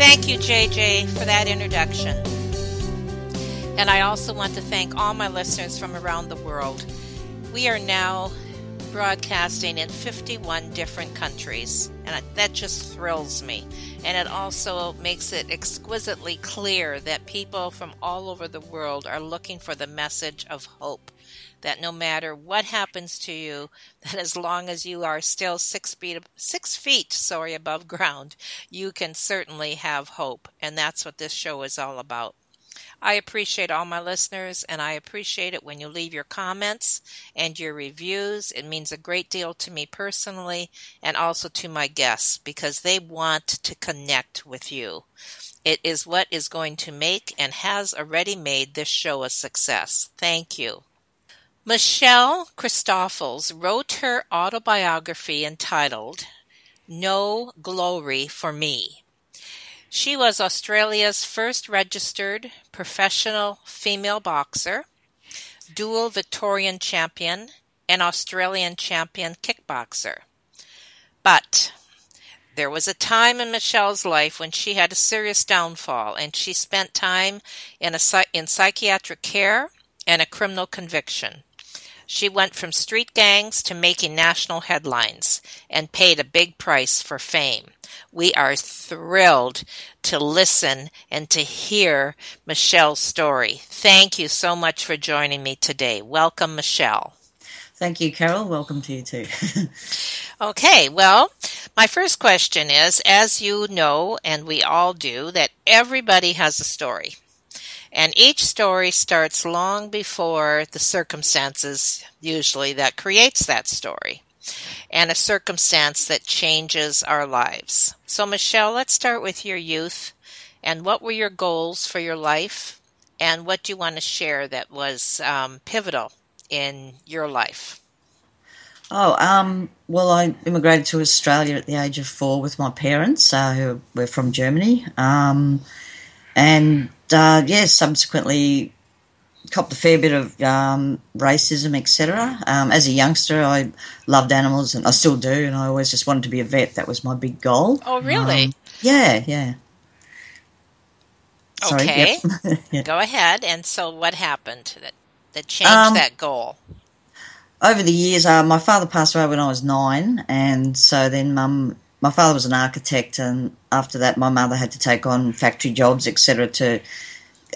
Thank you, JJ, for that introduction. And I also want to thank all my listeners from around the world. We are now broadcasting in 51 different countries, and that just thrills me. And it also makes it exquisitely clear that people from all over the world are looking for the message of hope. That no matter what happens to you, that as long as you are still six feet six feet sorry above ground, you can certainly have hope, and that's what this show is all about. I appreciate all my listeners, and I appreciate it when you leave your comments and your reviews. It means a great deal to me personally and also to my guests because they want to connect with you. It is what is going to make and has already made this show a success. Thank you. Michelle Christoffels wrote her autobiography entitled No Glory for Me. She was Australia's first registered professional female boxer, dual Victorian champion, and Australian champion kickboxer. But there was a time in Michelle's life when she had a serious downfall, and she spent time in, a, in psychiatric care and a criminal conviction. She went from street gangs to making national headlines and paid a big price for fame. We are thrilled to listen and to hear Michelle's story. Thank you so much for joining me today. Welcome, Michelle. Thank you, Carol. Welcome to you too. okay, well, my first question is as you know, and we all do, that everybody has a story. And each story starts long before the circumstances, usually, that creates that story, and a circumstance that changes our lives. So, Michelle, let's start with your youth. And what were your goals for your life? And what do you want to share that was um, pivotal in your life? Oh, um, well, I immigrated to Australia at the age of four with my parents, who were from Germany. Um, and uh, yeah, subsequently copped a fair bit of um, racism, etc. Um, as a youngster, I loved animals, and I still do, and I always just wanted to be a vet. That was my big goal. Oh, really? Um, yeah, yeah. Sorry, okay, yep. yeah. go ahead. And so, what happened that that changed um, that goal? Over the years, uh, my father passed away when I was nine, and so then mum my father was an architect, and after that, my mother had to take on factory jobs, etc., to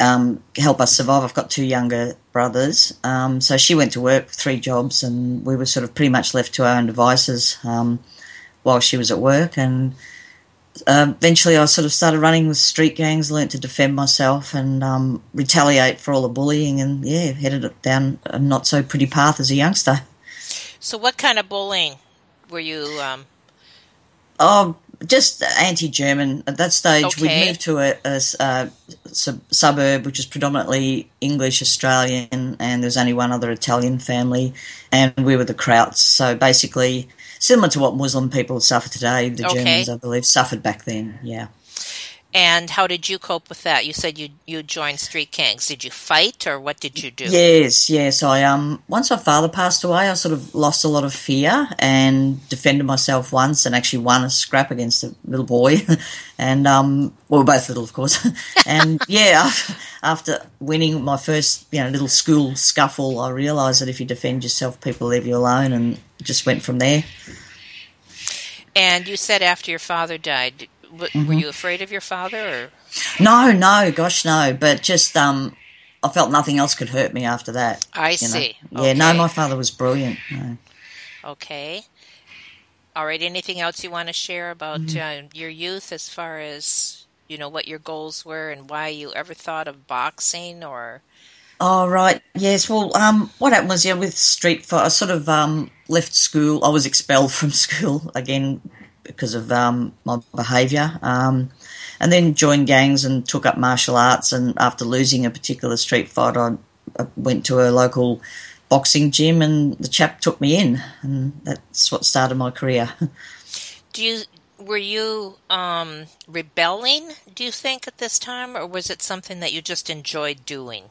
um, help us survive. I've got two younger brothers, um, so she went to work three jobs, and we were sort of pretty much left to our own devices um, while she was at work. And uh, eventually, I sort of started running with street gangs, learnt to defend myself and um, retaliate for all the bullying, and yeah, headed down a not so pretty path as a youngster. So, what kind of bullying were you? Oh, just anti-German. At that stage, okay. we'd moved to a, a, a uh, sub- suburb which is predominantly English Australian, and there's only one other Italian family, and we were the Krauts. So basically, similar to what Muslim people suffer today, the okay. Germans, I believe, suffered back then. Yeah. And how did you cope with that? You said you you joined street gangs. Did you fight, or what did you do? Yes, yes. I um once my father passed away, I sort of lost a lot of fear and defended myself once, and actually won a scrap against a little boy, and um well, we're both little, of course. and yeah, after winning my first you know little school scuffle, I realised that if you defend yourself, people leave you alone, and just went from there. And you said after your father died, mm-hmm. were you afraid of your father? Or? No, no, gosh, no. But just um, I felt nothing else could hurt me after that. I know. see. Yeah, no, my father was brilliant. No. Okay. All right. Anything else you want to share about Mm-hmm. uh, your youth as far as, you know, what your goals were and why you ever thought of boxing or. Oh right, yes. Well, um, what happened was yeah, with street fight, I sort of um left school. I was expelled from school again because of um my behaviour. Um, and then joined gangs and took up martial arts. And after losing a particular street fight, I, I went to a local boxing gym, and the chap took me in, and that's what started my career. Do you. Were you um, rebelling, do you think, at this time, or was it something that you just enjoyed doing?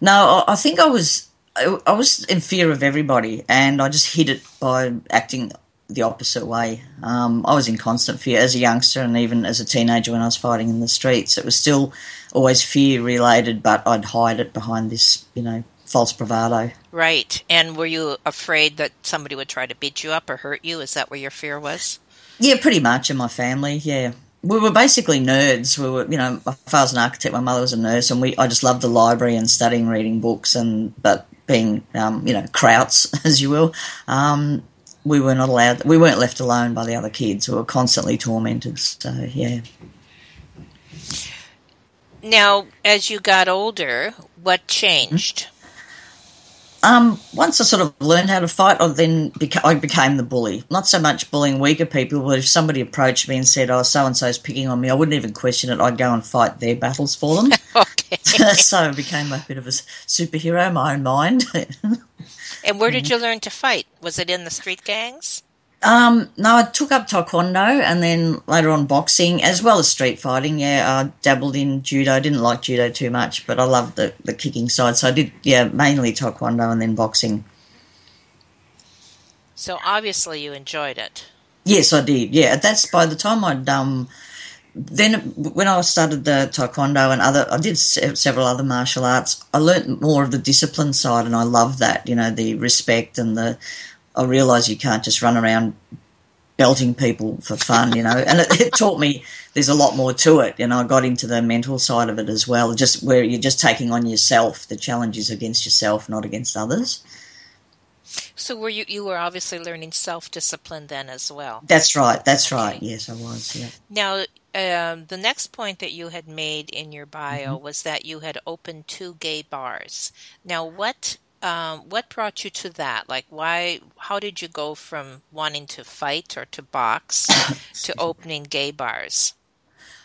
No, I I think I was I I was in fear of everybody, and I just hid it by acting the opposite way. Um, I was in constant fear as a youngster, and even as a teenager when I was fighting in the streets. It was still always fear related, but I'd hide it behind this, you know, false bravado. Right. And were you afraid that somebody would try to beat you up or hurt you? Is that where your fear was? Yeah, pretty much in my family. Yeah, we were basically nerds. We were, you know, my father's an architect, my mother was a nurse, and we. I just loved the library and studying, reading books, and but being, um, you know, krauts as you will. Um, we were not allowed. We weren't left alone by the other kids. We were constantly tormented. So yeah. Now, as you got older, what changed? Um, once I sort of learned how to fight, I then beca- I became the bully. Not so much bullying weaker people, but if somebody approached me and said, "Oh, so and so's picking on me," I wouldn't even question it. I'd go and fight their battles for them. Okay. so I became a bit of a superhero in my own mind. and where did you learn to fight? Was it in the street gangs? Um, no, I took up taekwondo and then later on boxing as well as street fighting. Yeah, I dabbled in judo. I didn't like judo too much, but I loved the, the kicking side. So I did, yeah, mainly taekwondo and then boxing. So obviously you enjoyed it. Yes, I did. Yeah, that's by the time I'd um, then when I started the taekwondo and other, I did se- several other martial arts. I learnt more of the discipline side, and I love that. You know, the respect and the. I realised you can't just run around belting people for fun, you know, and it, it taught me there's a lot more to it. And I got into the mental side of it as well, just where you're just taking on yourself. The challenge is against yourself, not against others. So were you you were obviously learning self-discipline then as well. That's right. That's right. Okay. Yes, I was. Yeah. Now, um, the next point that you had made in your bio was that you had opened two gay bars. Now, what um, what brought you to that? Like, why? How did you go from wanting to fight or to box to opening gay bars?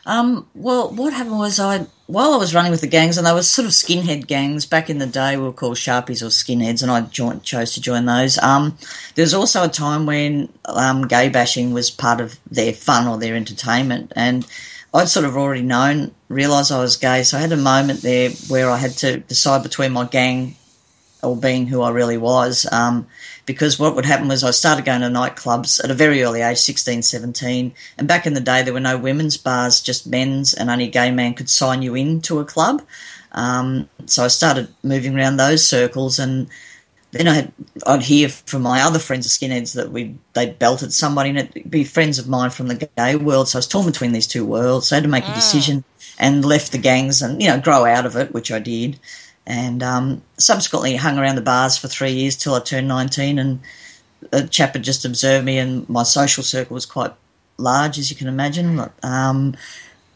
Um, well, what happened was I, while I was running with the gangs, and they were sort of skinhead gangs back in the day, we were called Sharpies or skinheads, and I joined, chose to join those. Um, there was also a time when um, gay bashing was part of their fun or their entertainment, and I'd sort of already known, realised I was gay, so I had a moment there where I had to decide between my gang or being who I really was. Um, because what would happen was I started going to nightclubs at a very early age, 16, 17. And back in the day, there were no women's bars, just men's, and only a gay man could sign you in to a club. Um, so I started moving around those circles and then I had, I'd hear from my other friends of skinheads that we they'd belted somebody and it'd be friends of mine from the gay world. So I was torn between these two worlds. So I had to make a decision and left the gangs and, you know, grow out of it, which I did and um, subsequently hung around the bars for three years till I turned 19 and a chap had just observed me and my social circle was quite large as you can imagine. Um,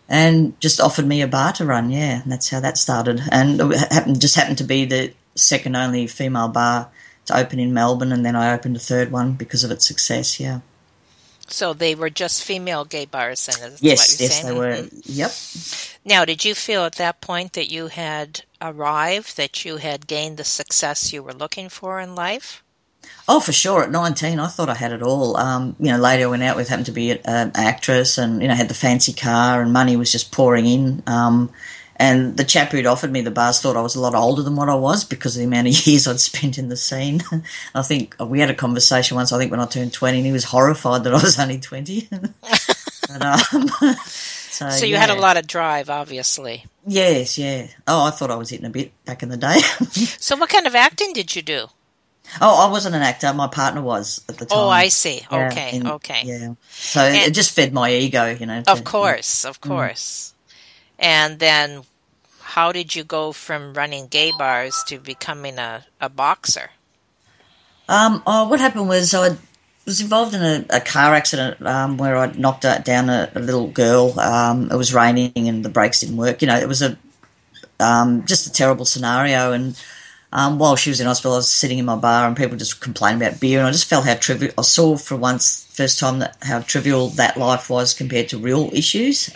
and just offered me a bar to run yeah and that's how that started. And it happened, just happened to be the second only female bar to open in Melbourne and then I opened a third one because of its success yeah So they were just female gay bars, then? Is yes what you're yes saying? they were Mhm. yep Now, did you feel at that point that you had arrived, that you had gained the success you were looking for in life? Oh, for sure. At 19, I thought I had it all. Um, you know, lady I went out with happened to be an actress and, you know, had the fancy car and money was just pouring in. Um, and the chap who'd offered me the bars thought I was a lot older than what I was because of the amount of years I'd spent in the scene. I think we had a conversation once, I think when I turned 20, and he was horrified that I was only 20. but, um, so, So you had a lot of drive, obviously. Yes, yeah. Oh, I thought I was hitting a bit back in the day. So what kind of acting did you do? oh, I wasn't an actor. My partner was at the time. Oh, I see. Yeah, Okay, and- okay. Yeah. So And- it just fed my ego, you know. Of to- course, of course. And then how did you go from running gay bars to becoming a, a boxer? Um, oh, what happened was I was involved in a, a car accident um, where I knocked down a, a little girl. Um, it was raining and the brakes didn't work. You know, it was a um, just a terrible scenario. And um, while she was in hospital, I was sitting in my bar and people just complaining about beer, and I just felt how trivial. I saw for once, first time, that how trivial that life was compared to real issues.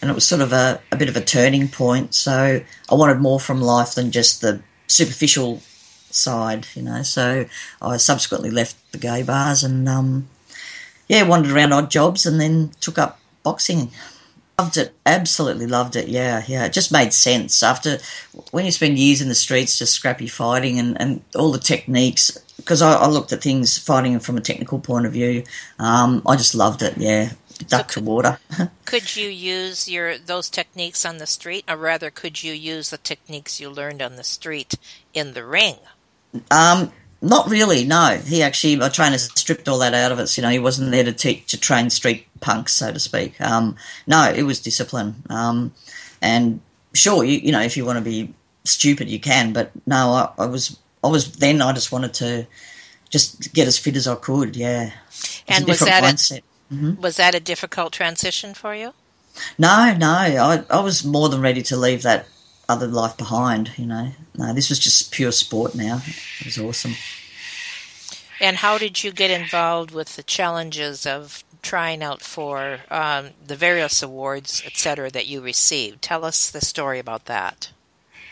And it was sort of a, a bit of a turning point. So I wanted more from life than just the superficial side, you know. So I subsequently left the gay bars and um, yeah, wandered around odd jobs and then took up boxing. Loved it, absolutely loved it. Yeah, yeah, it just made sense after when you spend years in the streets just scrappy fighting and, and all the techniques. Because I, I looked at things fighting from a technical point of view, um, I just loved it. Yeah, duck so could, water. could you use your those techniques on the street, or rather, could you use the techniques you learned on the street in the ring? Um, not really. No, he actually my trainer stripped all that out of us. You know, he wasn't there to teach to train street punks, so to speak. Um, no, it was discipline. Um, and sure, you you know, if you want to be stupid, you can. But no, I, I was I was then. I just wanted to just get as fit as I could. Yeah. And was that mindset. Mm-hmm. was that a difficult transition for you? No, no. I I was more than ready to leave that other life behind. You know, no, this was just pure sport. Now it was awesome. And how did you get involved with the challenges of trying out for um, the various awards, etc., that you received? Tell us the story about that.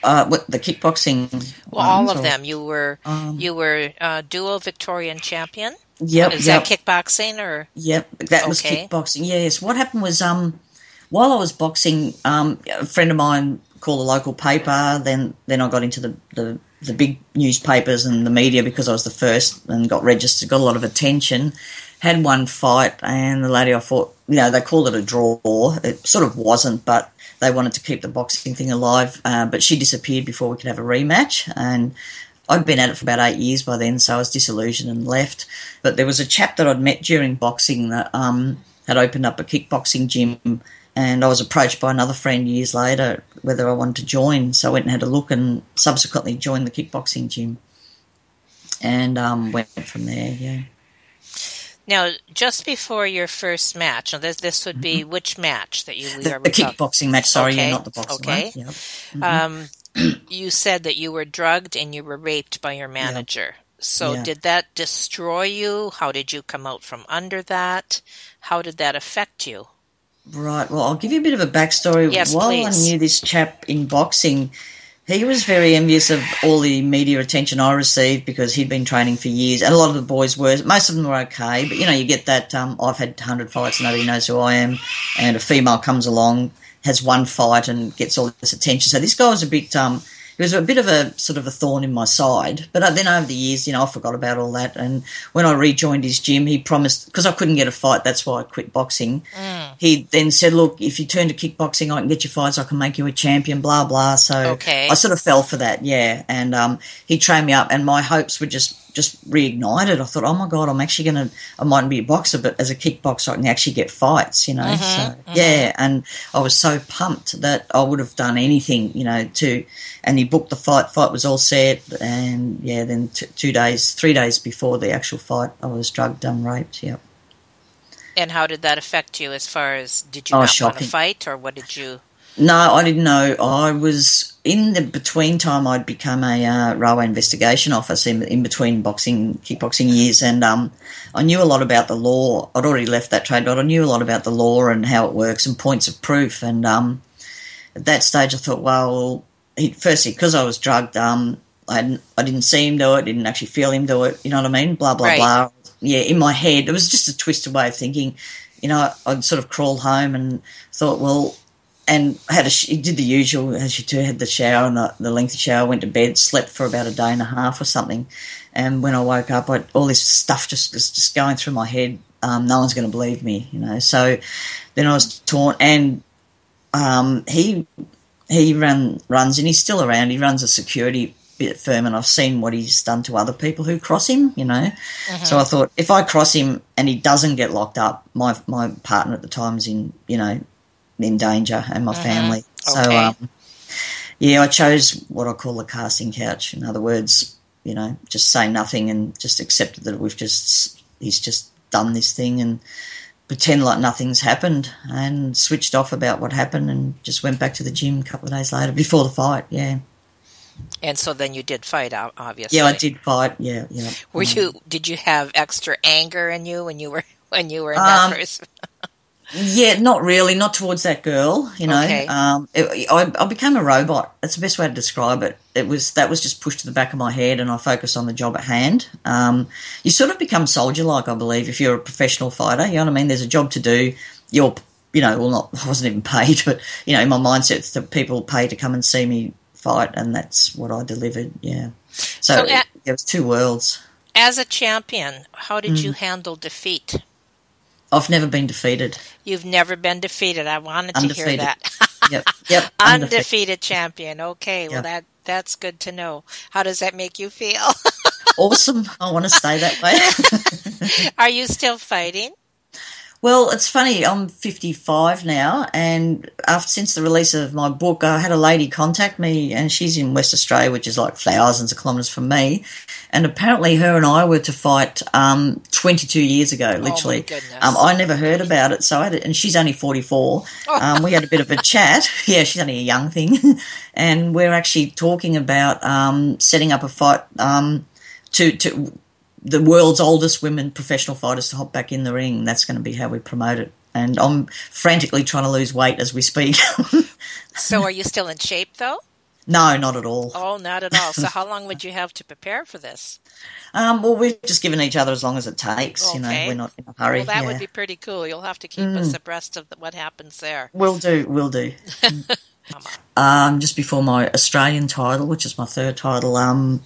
Uh, what the kickboxing? Well, all of or, them. You were um, you were uh, dual Victorian champion. Yep. Is yep. that kickboxing or? Yep, that okay. was kickboxing. Yes. What happened was um, while I was boxing, um, a friend of mine called the local paper. Then then I got into the, the, the big newspapers and the media because I was the first and got registered, got a lot of attention. Had one fight, and the lady I fought, you know, they called it a draw. It sort of wasn't, but they wanted to keep the boxing thing alive. Uh, but she disappeared before we could have a rematch, and I'd been at it for about eight years by then, so I was disillusioned and left. But there was a chap that I'd met during boxing that um, had opened up a kickboxing gym and I was approached by another friend years later whether I wanted to join. So I went and had a look and subsequently joined the kickboxing gym and um, went from there, yeah. Now, just before your first match, now this, this would be mm-hmm. which match that you the, the kickboxing match? Sorry, okay. not the boxing okay. Yep. Mm-hmm. Um, you said that you were drugged and you were raped by your manager. Yep. So, yeah. did that destroy you? How did you come out from under that? How did that affect you? Right. Well, I'll give you a bit of a backstory. Yes, While please. I knew this chap in boxing, he was very envious of all the media attention I received because he'd been training for years, and a lot of the boys were. Most of them were okay, but you know, you get that. Um, I've had hundred fights, nobody knows who I am, and a female comes along, has one fight, and gets all this attention. So this guy was a bit. Um, it was a bit of a sort of a thorn in my side. But uh, then over the years, you know, I forgot about all that. And when I rejoined his gym, he promised because I couldn't get a fight. That's why I quit boxing. Mm. He then said, "Look, if you turn to kickboxing, I can get you fights. I can make you a champion." Blah blah. So okay. I sort of fell for that, yeah. And um, he trained me up, and my hopes were just just reignited. I thought, oh my god, I'm actually going to. I mightn't be a boxer, but as a kickboxer, I can actually get fights. You know, mm-hmm, so mm-hmm. yeah. And I was so pumped that I would have done anything, you know, to. And he booked the fight. Fight was all set, and yeah, then t- two days, three days before the actual fight, I was drugged, done, raped. Yep. And how did that affect you? As far as did you oh, not shocking. want to fight, or what did you? No, I didn't know. I was in the between time. I'd become a uh, railway investigation officer in, in, between boxing, kickboxing years, and um, I knew a lot about the law. I'd already left that trade, but I knew a lot about the law and how it works and points of proof. And um, at that stage, I thought, well, he, firstly, because I was drugged, um, I, I didn't see him do it, didn't actually feel him do it. You know what I mean? Blah blah right. blah. Yeah, in my head, it was just a twisted way of thinking. You know, I'd sort of crawl home and thought, well, and had a he did the usual as you do had the shower and the, the lengthy shower went to bed slept for about a day and a half or something. And when I woke up I, all this stuff just was just going through my head. Um, no one's going to believe me you know. So then I was torn and um, he he ran runs and he's still around. He runs a security firm and I've seen what he's done to other people who cross him you know. Uh-huh. so I thought if I cross him and he doesn't get locked up my my partner at the time's in you know in danger and my family. So, Okay. um, yeah, I chose what I call a casting couch. In other words, you know, just say nothing and just accepted that we've just he's just done this thing and pretend like nothing's happened and switched off about what happened and just went back to the gym a couple of days later before the fight. Yeah, And so then you did fight, obviously. yeah, I did fight. Yeah, yeah. Were you? Did you have extra anger in you when you were when you were in Um, that first? Yeah, not really, not towards that girl. You know, Okay. um, it, I, I became a robot. That's the best way to describe it. It was that was just pushed to the back of my head, and I focused on the job at hand. Um, you sort of become soldier-like, I believe, if you're a professional fighter. You know what I mean? There's a job to do. You're, you know, well, not I wasn't even paid, but you know, in my mindset, that people pay to come and see me fight, and that's what I delivered. Yeah. So, So it, it was two worlds. As a champion, how did Mm. you handle defeat? I've never been defeated. You've never been defeated. I wanted to hear that. Yep. Yep. Undefeated champion. Okay, well that that's good to know. How does that make you feel? Awesome. I want to stay that way. Are you still fighting? Well, it's funny. I'm 55 now, and after since the release of my book, I had a lady contact me, and she's in West Australia, which is like thousands of kilometres from me. And apparently, her and I were to fight um, 22 years ago. Literally, goodness. um, I never heard about it. So, I had, and she's only 44. Um, we had a bit of a chat. Yeah, she's only a young thing, and we're actually talking about um, setting up a fight um, to to the world's oldest women professional fighters to hop back in the ring. That's going to be how we promote it. And I'm frantically trying to lose weight as we speak. So are you still in shape though? no, not at all. Oh, not at all. So how long would you have to prepare for this? Um, well, we've just given each other as long as it takes. You know, we're not in a hurry. Well, that yeah. would be pretty cool. You'll have to keep us abreast of what happens there. We'll do, We'll do. um, just before my Australian title, which is my third title, um,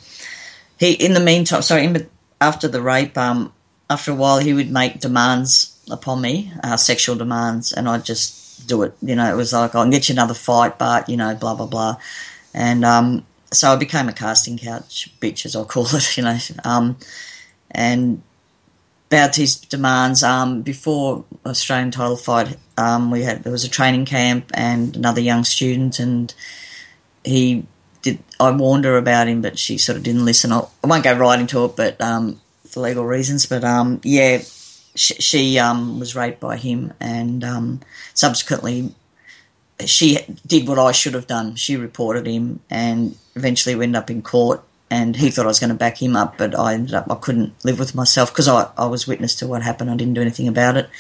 he in the meantime, sorry, in, after the rape, um, after a while, he would make demands upon me, uh, sexual demands, and I'd just do it. You know, it was like, I'll get you another fight, but, you know, blah, blah, blah. And um, so I became a casting couch bitch, as I call it, you know. Um, and about his demands. Um, before Australian title fight, um, we had there was a training camp and another young student, and he did. I warned her about him, but she sort of didn't listen. I, I won't go right into it, but um, for legal reasons. But um, yeah, she, she um, was raped by him, and um, subsequently. She did what I should have done. She reported him, and eventually we ended up in court and he thought I was going to back him up, but I ended up I couldn't live with myself because I, I was witness to what happened. I didn't do anything about it.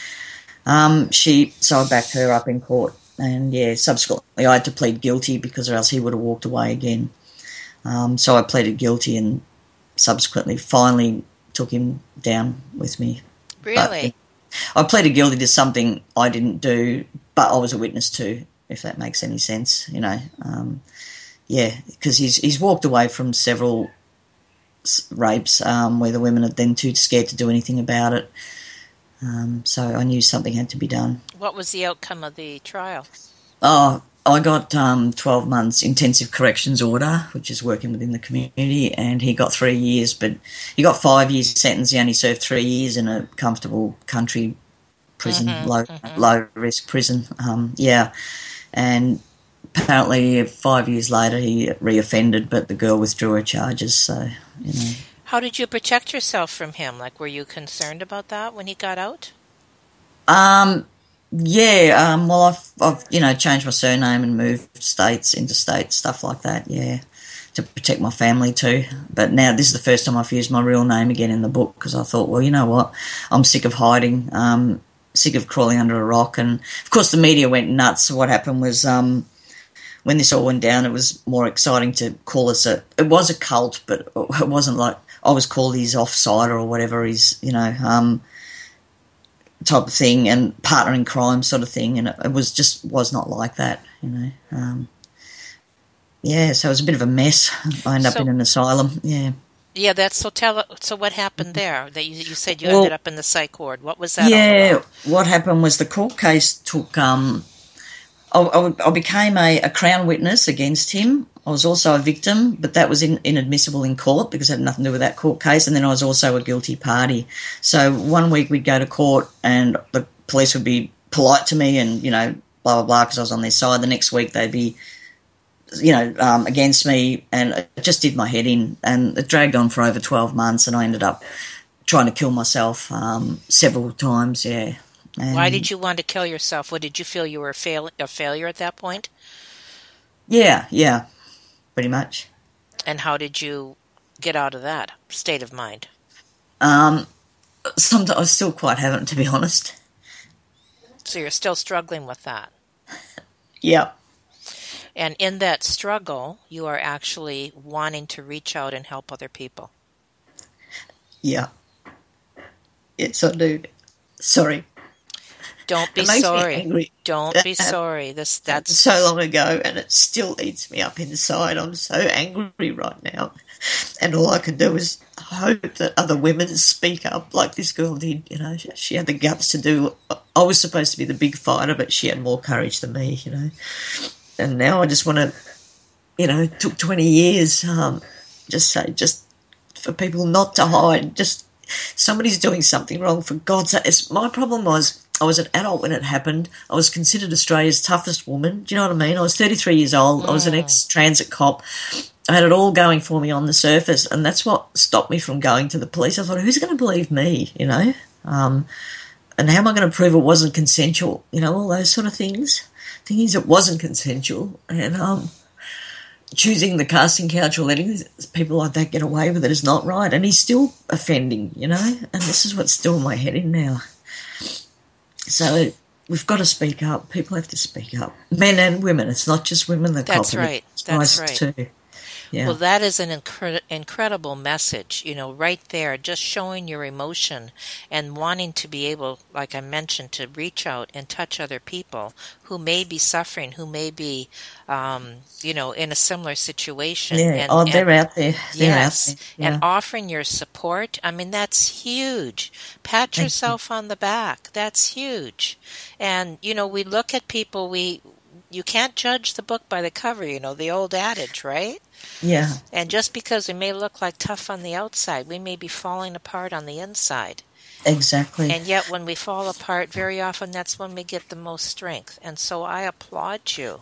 Um, she so I backed her up in court, and yeah, subsequently I had to plead guilty because or else he would have walked away again. Um, so I pleaded guilty, and subsequently finally took him down with me. Really? I pleaded guilty to something I didn't do, but I was a witness to. If that makes any sense, you know. Um, yeah, because he's he's walked away from several rapes um, where the women are then too scared to do anything about it. Um, so I knew something had to be done. What was the outcome of the trial? Oh, I got um, 12 months intensive corrections order, which is working within the community, and he got three years, but he got five years sentence. He only served three years in a comfortable country prison, low low risk prison. Um, yeah, and apparently five years later he reoffended, but the girl withdrew her charges. So you know. How did you protect yourself from him? Like, were you concerned about that when he got out? Um, yeah. Um, well, I've, I've you know changed my surname and moved states, interstate stuff like that. Yeah, to protect my family too. But now this is the first time I've used my real name again in the book because I thought, well, you know what, I'm sick of hiding. Um, sick of crawling under a rock, and of course the media went nuts. So what happened was. Um, when this all went down, it was more exciting to call us a. It was a cult, but it wasn't like I was called his offsider or whatever. his you know um, type of thing and partner in crime sort of thing, and it, it was just was not like that. You know. Um, yeah, so it was a bit of a mess. I ended So- up in an asylum. Yeah. Yeah, that's so. Tell so. What happened there? That you, you said you Well- ended up in the psych ward. What was that? Yeah, what happened was the court case took. Um, I, I, I became a, a crown witness against him. I was also a victim, but that was in, inadmissible in court because it had nothing to do with that court case. And then I was also a guilty party. So one week we'd go to court and the police would be polite to me and, you know, blah blah blah because I was on their side. The next week they'd be, you know, um, against me, and it just did my head in, and it dragged on for over twelve months, and I ended up trying to kill myself um, several times. Yeah. And Why did you want to kill yourself? What did you feel you were a, fail- a failure at that point? Yeah, yeah, pretty much. And how did you get out of that state of mind? Um, sometimes I still quite haven't, to be honest. So you're still struggling with that. Yeah. And in that struggle, you are actually wanting to reach out and help other people. Yeah. Yes, I do. Sorry. Don't be sorry. Don't be sorry. This that's so long ago, and it still eats me up inside. I'm so angry right now, and all I can do is hope that other women speak up, like this girl did. You know, she had the guts to do. I was supposed to be the big fighter, but she had more courage than me. You know, and now I just want to, you know, it took 20 years. Um, just say, just for people not to hide. Just somebody's doing something wrong. For God's sake, it's, my problem was I was an adult when it happened. I was considered Australia's toughest woman. Do you know what I mean? I was 33 years old. I was an mm. ex transit cop. I had it all going for me on the surface, and that's what stopped me from going to the police. I thought, who's going to believe me? You know, um, and how am I going to prove it wasn't consensual? You know, all those sort of things. Thing is, it wasn't consensual, and um, choosing the casting couch or letting people like that get away with it is not right. And he's still offending, you know. And this is what's still in my head in now. So we've got to speak up. People have to speak up, men and women. It's not just women that That's copy. right. It's That's right. Too. Yeah. Well, that is an incre- incredible message, you know, right there, just showing your emotion and wanting to be able, like I mentioned, to reach out and touch other people who may be suffering, who may be, um, you know, in a similar situation. Yeah, and, oh, they're out there. They're yes, out there. Yeah. and offering your support. I mean, that's huge. Pat Thank yourself you. on the back. That's huge. And you know, we look at people. We you can't judge the book by the cover. You know, the old adage, right? Yeah. And just because we may look like tough on the outside, we may be falling apart on the inside. Exactly. And yet, when we fall apart, very often that's when we get the most strength. And so I applaud you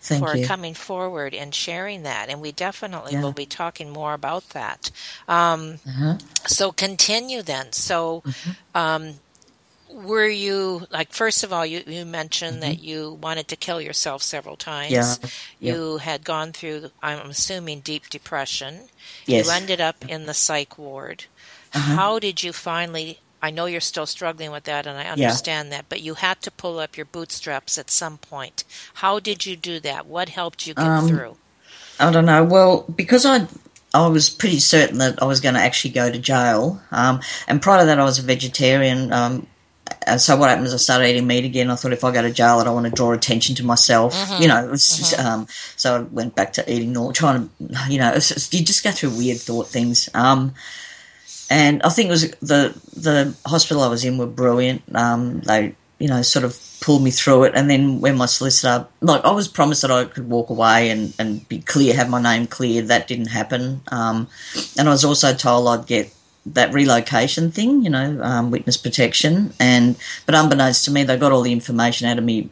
Thank for you. coming forward and sharing that. And we definitely Yeah. will be talking more about that. Um, Uh-huh. so continue then. So, um, were you like first of all you, you mentioned that you wanted to kill yourself several times Mm-hmm. Yeah. Yeah. you had gone through i'm assuming deep depression Yes. you ended up in the psych ward Uh-huh. how did you finally i know you're still struggling with that and i understand that but you had to pull up your bootstraps at some point how did you do that what helped you get Um, through I don't know. Well, because I I was pretty certain that I was going to actually go to jail. Um, and prior to that, I was a vegetarian. Um, and so what happened is I started eating meat again. I thought if I go to jail, I don't want to draw attention to myself. You know, it was just, um, so I went back to eating normal, trying to, you know, you just go through weird thought things. Um, and I think it was the the hospital I was in were brilliant. Um, they you know sort of pulled me through it, and then when my solicitor, like I was promised that I could walk away and and be clear, have my name cleared. That didn't happen, um, and I was also told I'd get that relocation thing, you know, um, witness protection, and but unbeknownst to me, they got all the information out of me.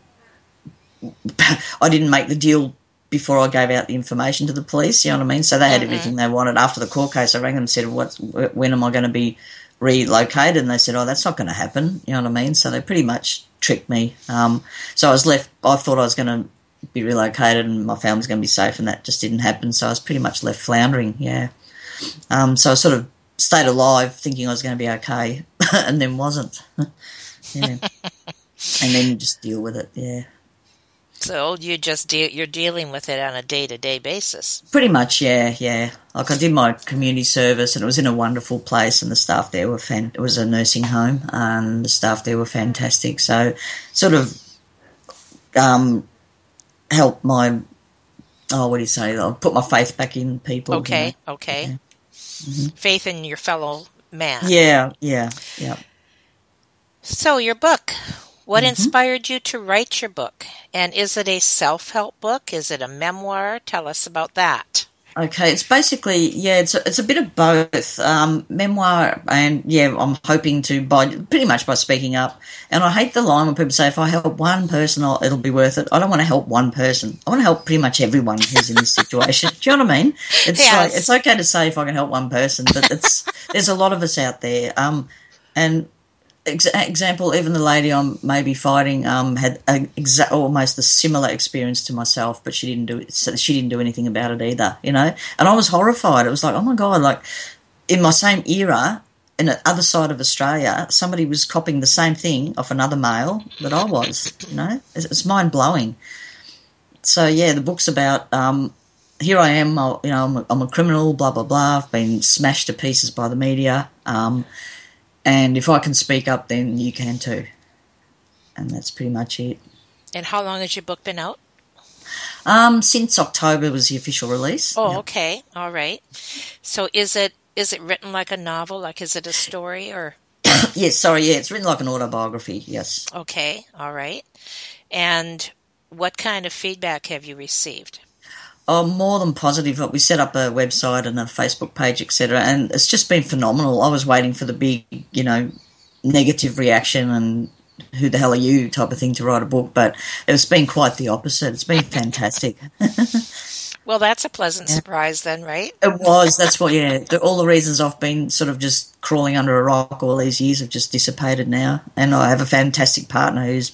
I didn't make the deal before I gave out the information to the police. You know what I mean? So they had everything they wanted. After the court case, I rang them and said, "What? When am I going to be relocated?" And they said, "Oh, that's not going to happen." You know what I mean? So they pretty much tricked me. Um, so I was left. I thought I was going to be relocated and my family's going to be safe, and that just didn't happen. So I was pretty much left floundering. Yeah. Um, so I sort of stayed alive, thinking I was going to be okay, and then wasn't. yeah. and then you just deal with it. Yeah. so you just de- you're dealing with it on a day-to-day basis Pretty much, yeah, yeah. Like I did my community service, and it was in a wonderful place, and the staff there were fan. It was a nursing home, and the staff there were fantastic. So, sort of, um, helped my. Oh, what do you say? I put my faith back in people. you okay know. Okay faith in your fellow man Yeah, yeah, yeah. So, your book. What Mm-hmm. inspired you to write your book? And is it a self help book? Is it a memoir? Tell us about that. Okay, it's basically yeah, it's a, it's a bit of both um, memoir and yeah, I'm hoping to by pretty much by speaking up. And I hate the line when people say if I help one person, I'll, it'll be worth it. I don't want to help one person. I want to help pretty much everyone who's in this situation. Do you know what I mean? It's Yes. like it's okay to say if I can help one person, but it's there's a lot of us out there. Um, and ex- example, even the lady I'm maybe fighting um, had a exa- almost a similar experience to myself, but she didn't do it. So she didn't do anything about it either, you know. And I was horrified. It was like, oh my god, like in my same era. In the other side of Australia, somebody was copying the same thing off another male that I was. You know, it's, it's mind blowing. So yeah, the book's about um, here I am, I, you know, I'm a, I'm a criminal, blah blah blah. I've been smashed to pieces by the media, um, and if I can speak up, then you can too. And that's pretty much it. And how long has your book been out? Um, since October was the official release. Oh, Yeah. okay. All right. So is it is it written like a novel? Like is it a story or yes, sorry, yeah, it's written like an autobiography. Yes. okay, all right. And what kind of feedback have you received? Oh, more than positive. We set up a website and a Facebook page, etc., and it's just been phenomenal. I was waiting for the big, you know, negative reaction and who the hell are you type of thing to write a book, but it's been quite the opposite. It's been fantastic. Well, that's a pleasant surprise then, right? It was. That's what. Yeah, the, all the reasons I've been sort of just crawling under a rock all these years have just dissipated now, and I have a fantastic partner who's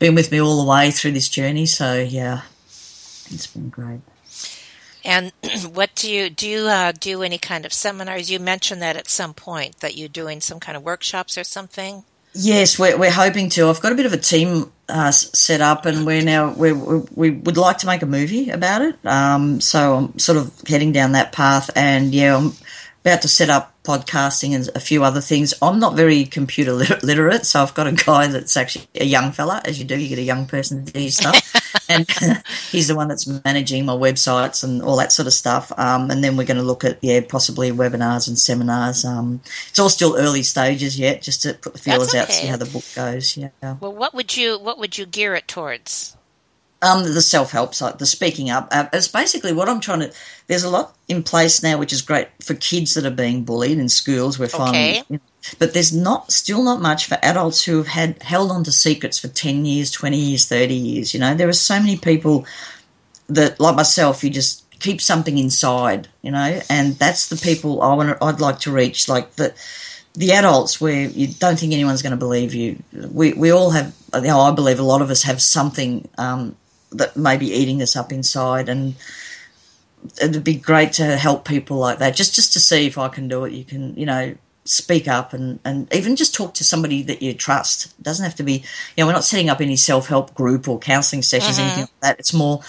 been with me all the way through this journey. So yeah, it's been great. And what do you do? You uh, do any kind of seminars? You mentioned that at some point that you're doing some kind of workshops or something. Yes, we're, we're hoping to. I've got a bit of a team uh, set up, and we're now we we would like to make a movie about it. Um, so I'm sort of heading down that path, and yeah, I'm about to set up podcasting and a few other things. I'm not very computer literate, so I've got a guy that's actually a young fella, as you do. You get a young person to do your stuff, and he's the one that's managing my websites and all that sort of stuff. Um, and then we're going to look at yeah, possibly webinars and seminars. Um, it's all still early stages yet, just to put the feelers out, see how the book goes. Yeah. Well, what would you what would you gear it towards? Um, the self help side, the speaking up. Uh, it's basically what I'm trying to. There's a lot in place now, which is great for kids that are being bullied in schools. We're finding, Okay. but there's not still not much for adults who have had held on to secrets for ten years, twenty years, thirty years. You know, there are so many people that, like myself, you just keep something inside. You know, and that's the people I want. I'd like to reach, like the the adults where you don't think anyone's going to believe you. We we all have. You know, I believe a lot of us have something um, that may be eating us up inside, and it'd be great to help people like that. Just just to see if I can do it. You can, you know. Speak up and, and even just talk to somebody that you trust. It doesn't have to be, you know, we're not setting up any self help group or counselling sessions, anything mm-hmm. like that. It's more,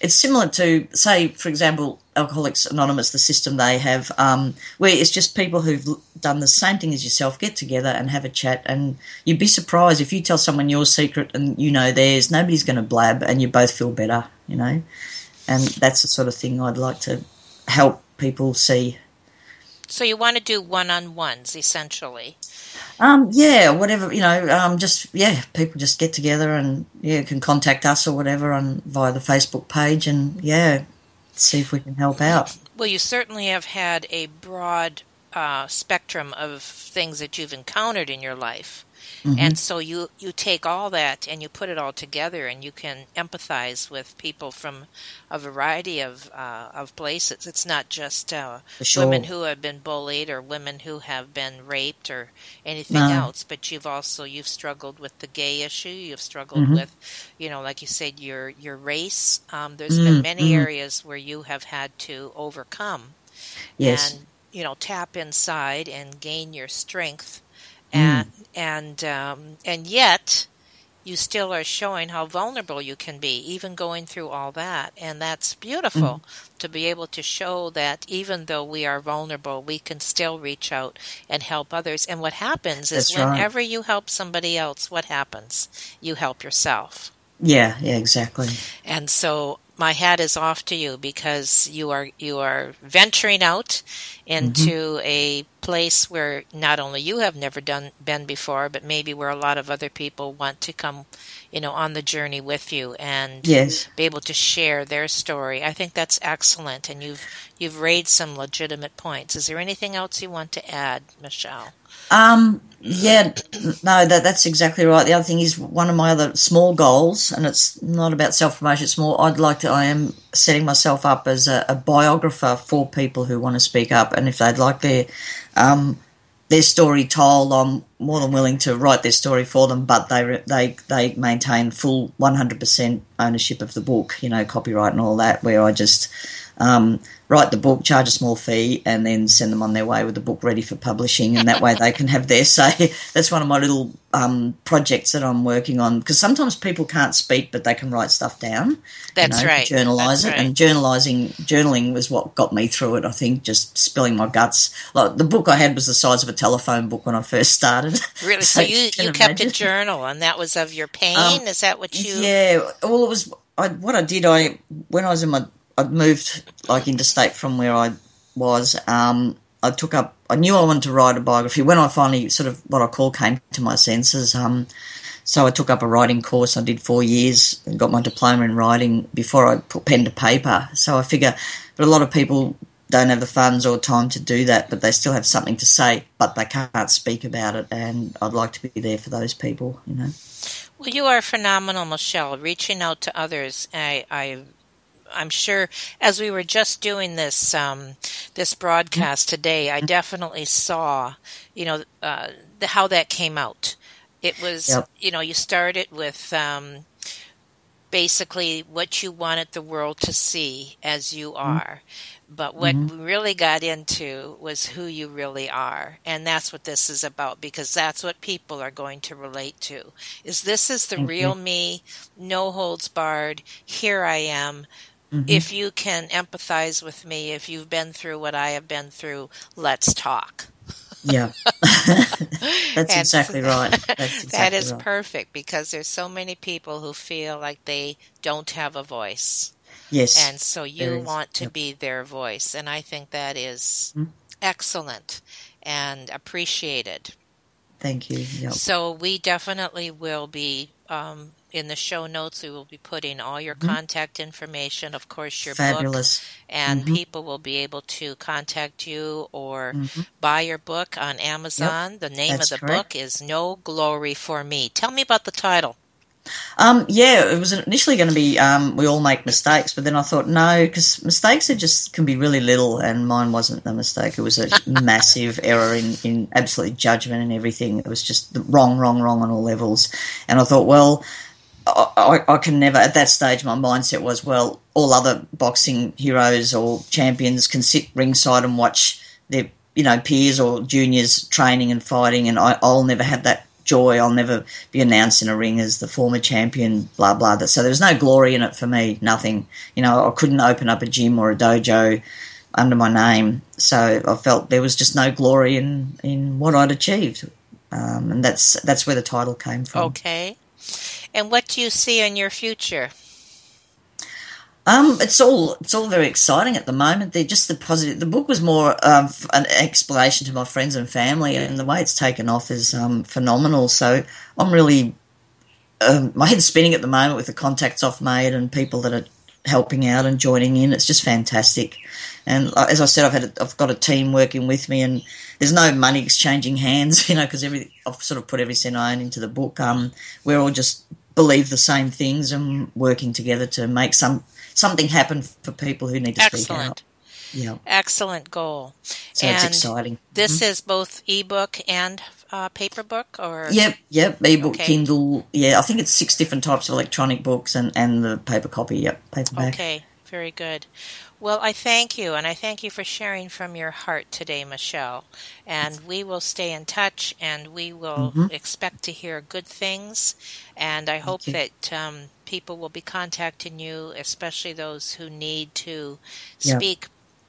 it's similar to, say, for example, Alcoholics Anonymous, the system they have, um, where it's just people who've done the same thing as yourself get together and have a chat. And you'd be surprised if you tell someone your secret and you know theirs, nobody's going to blab and you both feel better, you know? And that's the sort of thing I'd like to help people see. So you want to do one on ones essentially. Um, yeah, whatever you know. Um, just yeah, people just get together and yeah, can contact us or whatever on via the Facebook page and yeah, see if we can help out. Well, you certainly have had a broad uh, spectrum of things that you've encountered in your life. And so you, you take all that and you put it all together, and you can empathize with people from a variety of uh, of places. It's not just uh, sure. women who have been bullied or women who have been raped or anything No. else, but you've also you've struggled with the gay issue. You've struggled with, you know, like you said, your your race. Um, there's been many areas where you have had to overcome Yes, and you know tap inside and gain your strength Mm. and and um, and yet you still are showing how vulnerable you can be even going through all that and that's beautiful Mm. to be able to show that even though we are vulnerable we can still reach out and help others and what happens is That's right. whenever you help somebody else what happens you help yourself yeah, yeah, exactly. and so my hat is off to you because you are you are venturing out into a place where not only you have never done been before, but maybe where a lot of other people want to come you know, on the journey with you and Yes. be able to share their story. I think that's excellent, and you've you've raised some legitimate points. Is there anything else you want to add, Michelle? Um, yeah, no, that that's exactly right. The other thing is one of my other small goals, and it's not about self promotion. It's more I'd like to. I am setting myself up as a, a biographer for people who want to speak up, and if they'd like their um, their story told, I'm more than willing to write their story for them. But they they they maintain full 100 percent ownership of the book, you know, copyright and all that. Where I just um, write the book, charge a small fee, and then send them on their way with the book ready for publishing, and that way they can have their say. That's one of my little um, projects that I'm working on because sometimes people can't speak, but they can write stuff down. That's you know, right. Journalize That's it, right. and journalizing, journaling was what got me through it. I think just spilling my guts. Like the book I had was the size of a telephone book when I first started. Really? So, you, you you kept a journal, and that was of your pain. Um, Is that what you? Yeah, well, it was I, what I did. I when I was in my, I'd moved like interstate from where I was. Um, I took up. I knew I wanted to write a biography when I finally sort of what I call came to my senses. Um, so I took up a writing course. I did four years and got my diploma in writing before I put pen to paper. So I figure, but a lot of people don't have the funds or time to do that, but they still have something to say, but they can't speak about it. And I'd like to be there for those people. You know. Well, you are phenomenal, Michelle. Reaching out to others, I, I, I'm sure. As we were just doing this um, this broadcast today, I definitely saw, you know, uh, the, how that came out. It was, Yep. you know, you started with um, basically what you wanted the world to see as you are. But what we really got into was who you really are. And that's what this is about because that's what people are going to relate to. Is this is the real me, no holds barred. Here I am. Mm-hmm. If you can empathize with me, if you've been through what I have been through, let's talk. Yeah, that's exactly right. That's exactly that is right. perfect because there's so many people who feel like they don't have a voice. yes, And so you is. want to Yep. be their voice. And I think that is Mhm. excellent and appreciated. thank you. Yep. So we definitely will be um, in the show notes. We will be putting all your contact information, of course, your book, Mm-hmm. Fabulous. and Mhm. people will be able to contact you or Mhm. buy your book on Amazon. The name That's of the correct. book is No Glory for Me. Tell me about the title. Um, yeah, it was initially going to be um, we all make mistakes, but then I thought no, because mistakes are just can be really little, and mine wasn't a mistake. It was a massive error in, in absolute judgment and everything. It was just wrong, wrong, wrong on all levels. And I thought, well, I, I, can never. At that stage, my mindset was, well, all other boxing heroes or champions can sit ringside and watch their you know peers or juniors training and fighting, and I, I'll never have that joy. I'll never be announced in a ring as the former champion, blah blah. So there was no glory in it for me. Nothing. You know, I couldn't open up a gym or a dojo under my name, so I felt there was just no glory in in what I'd achieved, um, and that's that's where the title came from. Okay. And what do you see in your future? Um, it's all it's all very exciting at the moment. They're just the positive. The book was more um, an explanation to my friends and family, and the way it's taken off is um, phenomenal. So I'm really um, my head's spinning at the moment with the contacts I've made and people that are helping out and joining in. It's just fantastic. And uh, as I said, I've had a, I've got a team working with me, and there's no money exchanging hands, you know, because every I've sort of put every cent I own into the book. Um, we're all just believe the same things and working together to make some something happen for people who need to speak out. Yeah, Excellent goal. so and it's exciting. This is both ebook and uh, paper book, or Yep, yep. Ebook, Okay. Kindle. Yeah, I think it's six different types of electronic books and and the paper copy. Yep, paperback. Okay, very good. Well, I thank you, and I thank you for sharing from your heart today, Michelle. And we will stay in touch, and we will expect to hear good things. And I hope you. that um, people will be contacting you, especially those who need to Yeah. speak,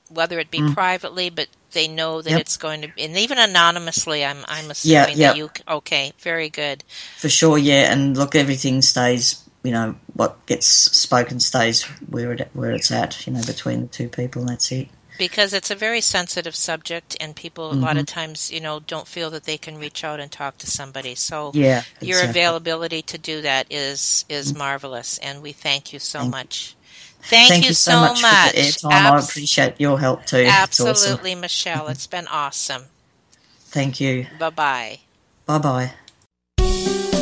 whether it be privately, but they know that Yep. it's going to, and even anonymously. I'm I'm assuming yeah. that you. Okay, very good. For sure, yeah. And look, everything stays. You know, what gets spoken stays where it where it's at. You know, between the two people, and that's it. because it's a very sensitive subject and people a lot of mm-hmm. times you know don't feel that they can reach out and talk to somebody so Yeah, your exactly. availability to do that is is mm-hmm. marvelous and we thank you so Thank- much thank, Thank you, you so much, much, for the airtime. I appreciate your help too. It's awesome. absolutely michelle it's been awesome Thank you. bye-bye Bye bye.